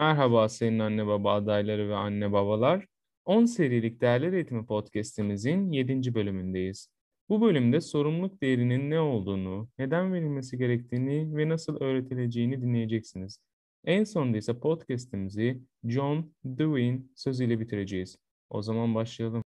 Merhaba senin anne baba adayları ve anne babalar. 10 serilik Değerler Eğitimi Podcast'imizin 7. bölümündeyiz. Bu bölümde sorumluluk değerinin ne olduğunu, neden verilmesi gerektiğini ve nasıl öğretileceğini dinleyeceksiniz. En sonunda ise podcast'imizi John Dewey'in sözüyle bitireceğiz. O zaman başlayalım.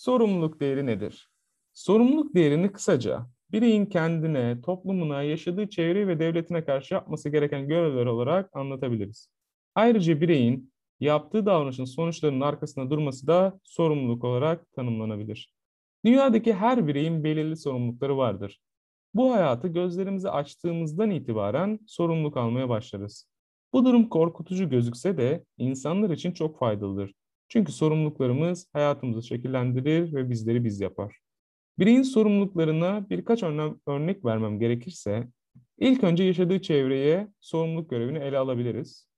Sorumluluk değeri nedir? Sorumluluk değerini kısaca bireyin kendine, toplumuna, yaşadığı çevre ve devletine karşı yapması gereken görevler olarak anlatabiliriz. Ayrıca bireyin yaptığı davranışın sonuçlarının arkasında durması da sorumluluk olarak tanımlanabilir. Dünyadaki her bireyin belirli sorumlulukları vardır. Bu hayatı gözlerimizi açtığımızdan itibaren sorumluluk almaya başlarız. Bu durum korkutucu gözükse de insanlar için çok faydalıdır. Çünkü sorumluluklarımız hayatımızı şekillendirir ve bizleri biz yapar. Bireyin sorumluluklarına birkaç örnek vermem gerekirse, ilk önce yaşadığı çevreye sorumluluk görevini ele alabiliriz.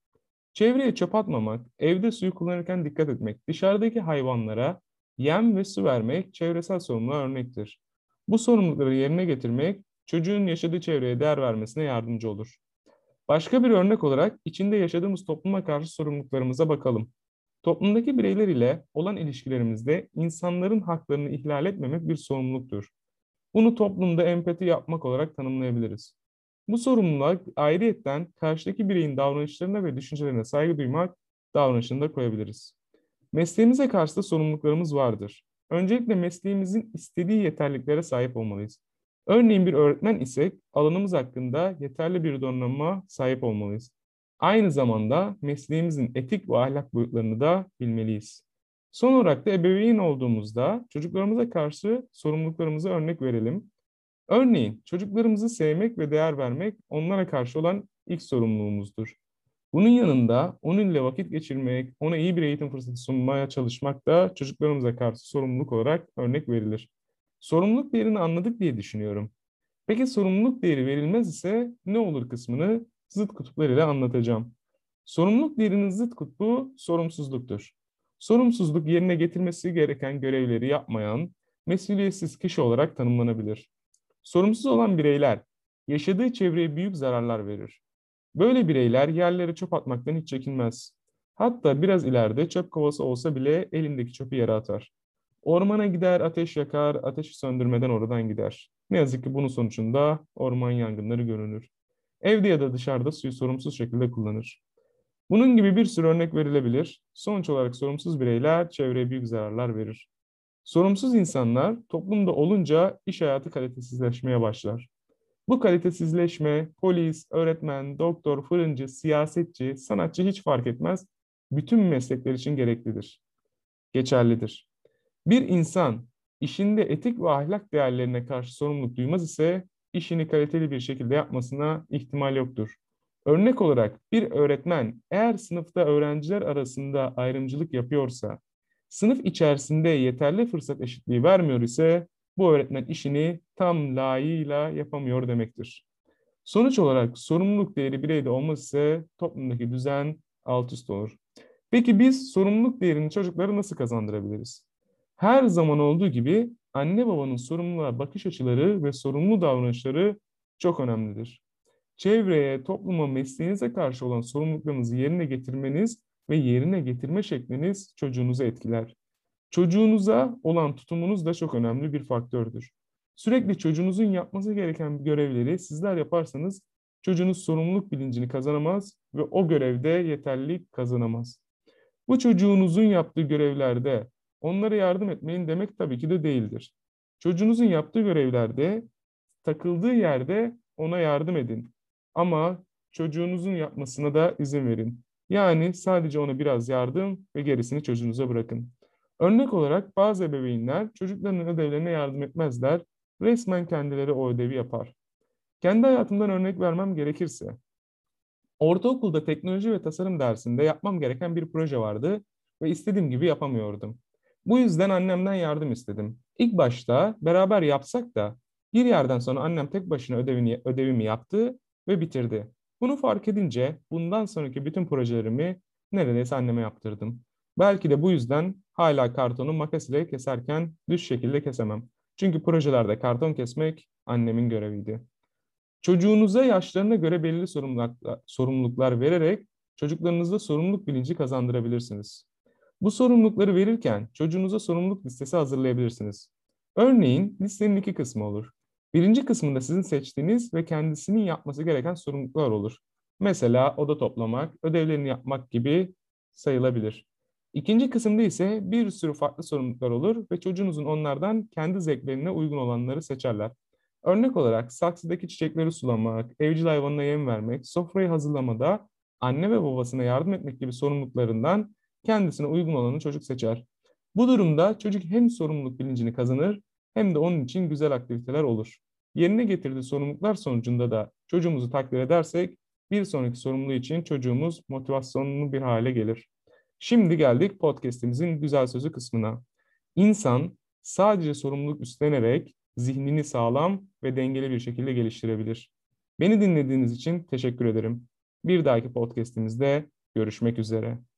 Çevreye çöp atmamak, evde suyu kullanırken dikkat etmek, dışarıdaki hayvanlara yem ve su vermek çevresel sorumluluğa örnektir. Bu sorumlulukları yerine getirmek çocuğun yaşadığı çevreye değer vermesine yardımcı olur. Başka bir örnek olarak içinde yaşadığımız topluma karşı sorumluluklarımıza bakalım. Toplumdaki bireyler ile olan ilişkilerimizde insanların haklarını ihlal etmemek bir sorumluluktur. Bunu toplumda empati yapmak olarak tanımlayabiliriz. Bu sorumluluğa ayrıyetten karşıdaki bireyin davranışlarına ve düşüncelerine saygı duymak davranışını da koyabiliriz. Mesleğimize karşı da sorumluluklarımız vardır. Öncelikle mesleğimizin istediği yeterliklere sahip olmalıyız. Örneğin bir öğretmen isek alanımız hakkında yeterli bir donanıma sahip olmalıyız. Aynı zamanda mesleğimizin etik ve ahlak boyutlarını da bilmeliyiz. Son olarak da ebeveyn olduğumuzda çocuklarımıza karşı sorumluluklarımıza örnek verelim. Örneğin çocuklarımızı sevmek ve değer vermek onlara karşı olan ilk sorumluluğumuzdur. Bunun yanında onunla vakit geçirmek, ona iyi bir eğitim fırsatı sunmaya çalışmak da çocuklarımıza karşı sorumluluk olarak örnek verilir. Sorumluluk değerini anladık diye düşünüyorum. Peki sorumluluk değeri verilmez ise ne olur kısmını zıt kutuplar ile anlatacağım. Sorumluluk değerinin zıt kutbu sorumsuzluktur. Sorumsuzluk yerine getirmesi gereken görevleri yapmayan, mesuliyetsiz kişi olarak tanımlanabilir. Sorumsuz olan bireyler yaşadığı çevreye büyük zararlar verir. Böyle bireyler yerlere çöp atmaktan hiç çekinmez. Hatta biraz ileride çöp kovası olsa bile elindeki çöpü yere atar. Ormana gider, ateş yakar, ateşi söndürmeden oradan gider. Ne yazık ki bunun sonucunda orman yangınları görünür. Evde ya da dışarıda suyu sorumsuz şekilde kullanır. Bunun gibi bir sürü örnek verilebilir. Sonuç olarak sorumsuz bireyler çevreye büyük zararlar verir. Sorumsuz insanlar toplumda olunca iş hayatı kalitesizleşmeye başlar. Bu kalitesizleşme polis, öğretmen, doktor, fırıncı, siyasetçi, sanatçı hiç fark etmez. Bütün meslekler için gereklidir. Geçerlidir. Bir insan işinde etik ve ahlak değerlerine karşı sorumluluk duymaz ise işini kaliteli bir şekilde yapmasına ihtimal yoktur. Örnek olarak bir öğretmen eğer sınıfta öğrenciler arasında ayrımcılık yapıyorsa, sınıf içerisinde yeterli fırsat eşitliği vermiyor ise bu öğretmen işini tam layığıyla yapamıyor demektir. Sonuç olarak sorumluluk değeri bireyde olmaz ise toplumdaki düzen alt üst olur. Peki biz sorumluluk değerini çocuklara nasıl kazandırabiliriz? Her zaman olduğu gibi anne babanın sorumluluğa bakış açıları ve sorumlu davranışları çok önemlidir. Çevreye, topluma, mesleğinize karşı olan sorumluluklarınızı yerine getirmeniz ve yerine getirme şekliniz çocuğunuzu etkiler. Çocuğunuza olan tutumunuz da çok önemli bir faktördür. Sürekli çocuğunuzun yapması gereken görevleri sizler yaparsanız çocuğunuz sorumluluk bilincini kazanamaz ve o görevde yeterlilik kazanamaz. Bu çocuğunuzun yaptığı görevlerde onlara yardım etmeyin demek tabii ki de değildir. Çocuğunuzun yaptığı görevlerde, takıldığı yerde ona yardım edin. Ama çocuğunuzun yapmasına da izin verin. Yani sadece ona biraz yardım ve gerisini çocuğunuza bırakın. Örnek olarak bazı ebeveynler çocuklarının ödevlerine yardım etmezler, resmen kendileri o ödevi yapar. Kendi hayatımdan örnek vermem gerekirse, ortaokulda teknoloji ve tasarım dersinde yapmam gereken bir proje vardı ve istediğim gibi yapamıyordum. Bu yüzden annemden yardım istedim. İlk başta beraber yapsak da bir yerden sonra annem tek başına ödevini, ödevimi yaptı ve bitirdi. Bunu fark edince bundan sonraki bütün projelerimi neredeyse anneme yaptırdım. Belki de bu yüzden hala kartonu makas ile keserken düz şekilde kesemem. Çünkü projelerde karton kesmek annemin göreviydi. Çocuğunuza yaşlarına göre belirli sorumluluklar, vererek çocuklarınızda sorumluluk bilinci kazandırabilirsiniz. Bu sorumlulukları verirken çocuğunuza sorumluluk listesi hazırlayabilirsiniz. Örneğin listenin iki kısmı olur. Birinci kısmında sizin seçtiğiniz ve kendisinin yapması gereken sorumluluklar olur. Mesela oda toplamak, ödevlerini yapmak gibi sayılabilir. İkinci kısımda ise bir sürü farklı sorumluluklar olur ve çocuğunuzun onlardan kendi zevklerine uygun olanları seçerler. Örnek olarak saksıdaki çiçekleri sulamak, evcil hayvanına yem vermek, sofrayı hazırlamada anne ve babasına yardım etmek gibi sorumluluklarından kendisine uygun olanı çocuk seçer. Bu durumda çocuk hem sorumluluk bilincini kazanır hem de onun için güzel aktiviteler olur. Yerine getirdiği sorumluluklar sonucunda da çocuğumuzu takdir edersek bir sonraki sorumluluğu için çocuğumuz motivasyonlu bir hale gelir. Şimdi geldik podcast'imizin güzel sözü kısmına. İnsan sadece sorumluluk üstlenerek zihnini sağlam ve dengeli bir şekilde geliştirebilir. Beni dinlediğiniz için teşekkür ederim. Bir dahaki podcast'imizde görüşmek üzere.